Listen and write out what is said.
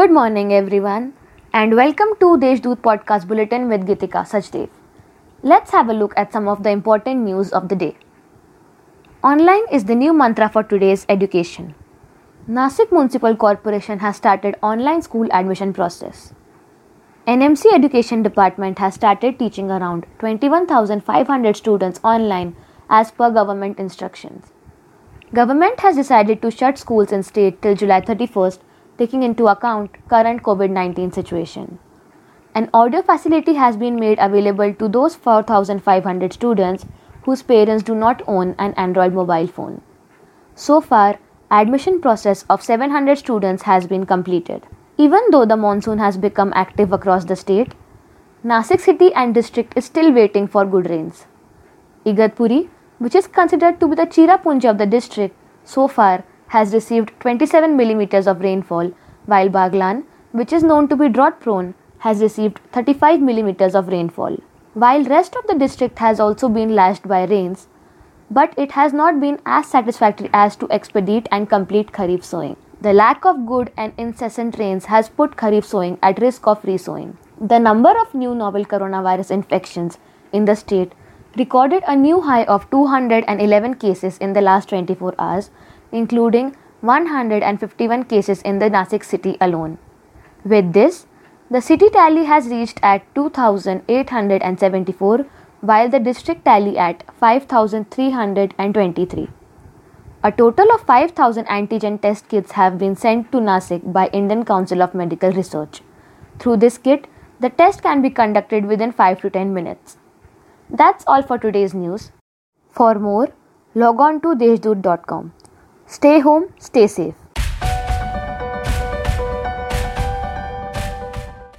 Good morning, everyone, and welcome to Deshdoot Podcast Bulletin with Gitika Sajdev. Let's have a look at some of the important news of the day. Online is the new mantra for today's education. Nasik Municipal Corporation has started online school admission process. NMC Education Department has started teaching around 21,500 students online as per government instructions. Government has decided to shut schools in state till July 31st taking into account current COVID-19 situation. An audio facility has been made available to those 4500 students whose parents do not own an Android mobile phone. So far, admission process of 700 students has been completed. Even though the monsoon has become active across the state, Nasik city and district is still waiting for good rains. Igatpuri, which is considered to be the Cherrapunji of the district, so far has received 27 millimeters of rainfall, while Baglan, which is known to be drought prone, has received 35 millimeters of rainfall. While rest of the district has also been lashed by rains, but it has not been as satisfactory as to expedite and complete kharif sowing. The lack of good and incessant rains has put Kharif sowing at risk of resowing. The number of new novel coronavirus infections in the state recorded a new high of 211 cases in the last 24 hours, including 151 cases in the Nasik city alone. With this, the city tally has reached at 2874 while the district tally at 5323. A total of 5,000 antigen test kits have been sent to Nasik by Indian Council of Medical Research. Through this kit, the test can be conducted within 5 to 10 minutes. That's all for today's news. For more, log on to deshdoot.com. Stay home, stay safe.